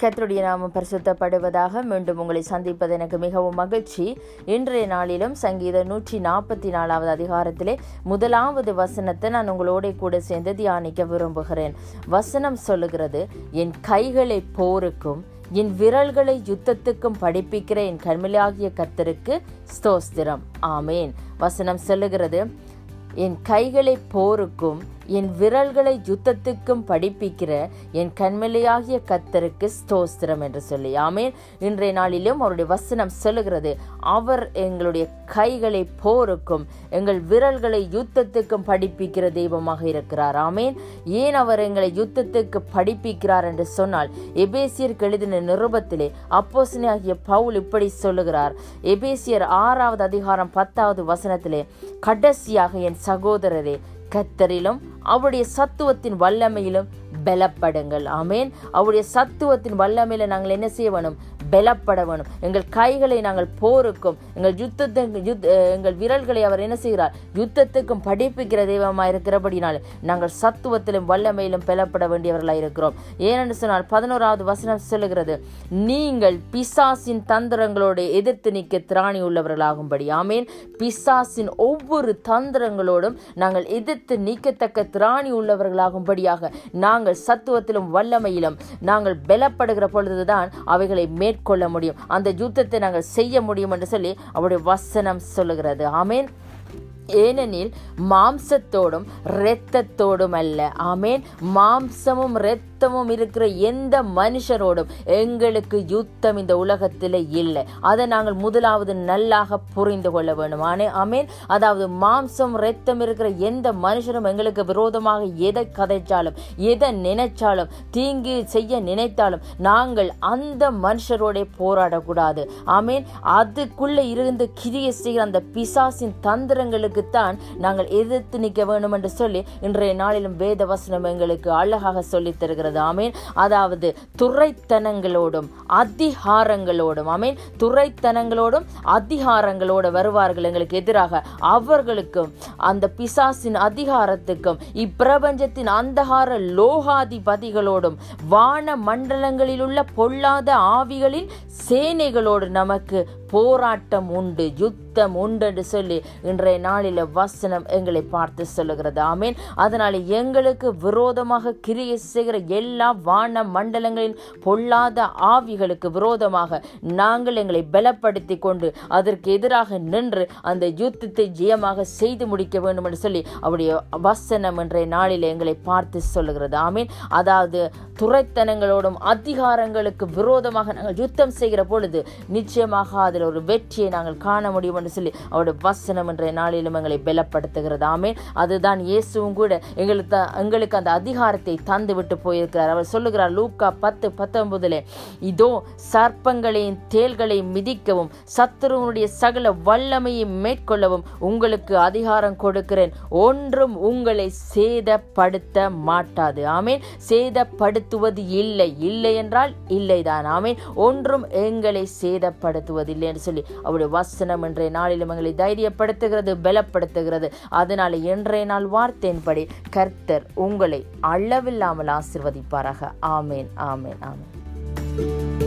கத்தருடைய நாமம் பரிசுத்தப்படுவதாக மீண்டும் உங்களை சந்திப்பது எனக்கு மிகவும் மகிழ்ச்சி. இன்றைய நாளிலும் சங்கீத நூற்றி நாற்பத்தி நாலாவது அதிகாரத்திலே முதலாவது வசனத்தை நான் உங்களோட கூட சேர்ந்து தியானிக்க விரும்புகிறேன். வசனம் சொல்லுகிறது என் கைகளை போருக்கும் என் விரல்களை யுத்தத்துக்கும் படிப்பிக்கிற என் கண்மலையாகிய கத்தருக்கு ஸ்தோஸ்திரம் ஆமேன். வசனம் சொல்லுகிறது என் கைகளை போருக்கும் என் விரல்களை யுத்தத்துக்கும் படிப்பிக்கிற என் கண்மலையாகிய கத்தருக்கு ஸ்தோஸ்திரம் என்று சொல்லி ஆமேன். இன்றைய நாளிலும் அவருடைய வசனம் சொல்லுகிறது அவர் எங்களுடைய கைகளை போருக்கும் எங்கள் விரல்களை யுத்தத்துக்கும் படிப்பிக்கிற தெய்வமாக இருக்கிறார் ஆமேன். ஏன் அவர் எங்களை யுத்தத்துக்கு படிப்பிக்கிறார் என்று சொன்னால் எபேசியருக்கு எழுதின நிருபத்திலே அப்போசனையாகிய பவுல் இப்படி சொல்லுகிறார் எபேசியர் ஆறாவது அதிகாரம் பத்தாவது வசனத்திலே கடைசியாக என் சகோதரரே கத்தரிலும் அவருடைய சத்துவத்தின் வல்லமையிலும் பலப்படுங்கள். ஆமேன். அவருடைய சத்துவத்தின் வல்லமையில நாங்கள் என்ன செய்ய வேணும்? பலப்பட வேணும். எங்கள் கைகளை நாங்கள் போருக்கும். எங்கள் யுத்தத்துக்கு யுத் எங்கள் விரல்களை அவர் என்ன செய்கிறார்? யுத்தத்துக்கும் படிப்பிக்கிற தெய்வமாக இருக்கிறபடினால் நாங்கள் சத்துவத்திலும் வல்லமையிலும் பலப்பட வேண்டியவர்களாக இருக்கிறோம். ஏனென்று சொன்னால் பதினோராவது வசனம் சொல்லுகிறது நீங்கள் பிசாசின் தந்திரங்களோடு எதிர்த்து நிற்க திராணி உள்ளவர்களாகும்படி. ஆமேன். பிசாசின் ஒவ்வொரு தந்திரங்களோடும் நாங்கள் எதிர்த்து நீக்கத்தக்க திராணி உள்ளவர்களாகும்படியாக நாங்கள் சத்துவத்திலும் வல்லமையிலும் நாங்கள் பலப்படுகிற பொழுதுதான் அவைகளை மேற்கொள்ள முடியும். அந்த யுத்தத்தை நாங்கள் செய்ய முடியும் என்று சொல்லி அவருடைய வசனம் சொல்லுகிறது. ஆமேன். ஏனெனில் மாம்சத்தோடும் இரத்தத்தோடும் அல்ல. ஆமேன். மாம்சமும் யுத்தமும் இருக்கிற எந்த மனுஷரோடும் எங்களுக்கு யுத்தம் இந்த உலகத்தில் இல்லை. அதை நாங்கள் முதலாவது நல்லாக புரிந்து கொள்ள வேண்டும். ஆனே அமேன் அதாவது மாம்சம் ரத்தம் இருக்கிற எந்த மனுஷரும் எங்களுக்கு விரோதமாக எதை கதைச்சாலும் எதை நினைச்சாலும் தீங்கு செய்ய நினைத்தாலும் நாங்கள் அந்த மனுஷரோட போராடக்கூடாது. ஆமேன். அதுக்குள்ளே இருந்து கிரிய செய்கிற அந்த பிசாசின் தந்திரங்களுக்கு தான் நாங்கள் எதிர்த்து நிற்க வேண்டும் என்று சொல்லி இன்றைய நாளிலும் வேத வசனம் எங்களுக்கு அழகாக சொல்லித் தருகிறது. ஆமேன். அதாவது துறைத்தனங்களோடும் அதிகாரங்களோடும் அமீன் துறைத்தனங்களோடும் அதிகாரங்களோடு வருவார்கள் எங்களுக்கு எதிராக. அவர்களுக்கும் அந்த பிசாசின் அதிகாரத்துக்கும் இப்பிரபஞ்சத்தின் அந்தகார லோகாதிபதிகளோடும் வான மண்டலங்களில் உள்ள பொல்லாத ஆவிகளின் சேனைகளோடு நமக்கு போராட்டம் உண்டு யுத்தம் உண்டு என்று சொல்லி இன்றைய நாளில் வசனம் எங்களை பார்த்து சொல்லுகிறது. ஆமீன். அதனால் எங்களுக்கு விரோதமாக கிரியை செய்கிற எல்லா வான மண்டலங்களின் பொல்லாத ஆவிகளுக்கு விரோதமாக நாங்கள் எங்களை பலப்படுத்தி கொண்டு அதற்கு எதிராக நின்று அந்த யுத்தத்தை ஜெயமாக செய்து முடிக்க வேண்டும் என்று சொல்லி அவருடைய வசனம் இன்றைய நாளில் எங்களை பார்த்து சொல்லுகிறது. ஆமீன். அதாவது துறைத்தனங்களோடும் அதிகாரங்களுக்கு விரோதமாக நாங்கள் யுத்தம் செய்கிற பொழுது நிச்சயமாக அதில் ஒரு வெற்றியை நாங்கள் காண முடியும் என்று சொல்லி அவருடைய வசனம் என்ற நாளிலும் எங்களை பலப்படுத்துகிறது. ஆமே அதுதான் இயேசுவும் கூட எங்களுக்கு எங்களுக்கு அந்த அதிகாரத்தை தந்து விட்டு போயிருக்கிறார். அவர் சொல்லுகிறார் லூக்கா பத்து பத்தொன்பதுல இதோ சர்ப்பங்களையும் தேல்களையும் மிதிக்கவும் சத்துருவனுடைய சகல வல்லமையை மேற்கொள்ளவும் உங்களுக்கு அதிகாரம் கொடுக்கிறேன். ஒன்றும் உங்களை சேதப்படுத்த மாட்டாது. ஆமேன். சேதப்படுத்துவது இல்லை. இல்லை என்றால் இல்லைதான். ஆமேன். ஒன்றும் எங்களை சேதப்படுத்துவதில்லை என்று சொல்லி அவருடைய வசனம் இன்றைய நாளிலும் எங்களை தைரியப்படுத்துகிறது பலப்படுத்துகிறது. அதனால இன்றைய நாள் வார்த்தையின்படி கர்த்தர் உங்களை அளவில்லாமல் ஆசிர்வதிப்பாராக. ஆமேன் ஆமேன் ஆமேன்.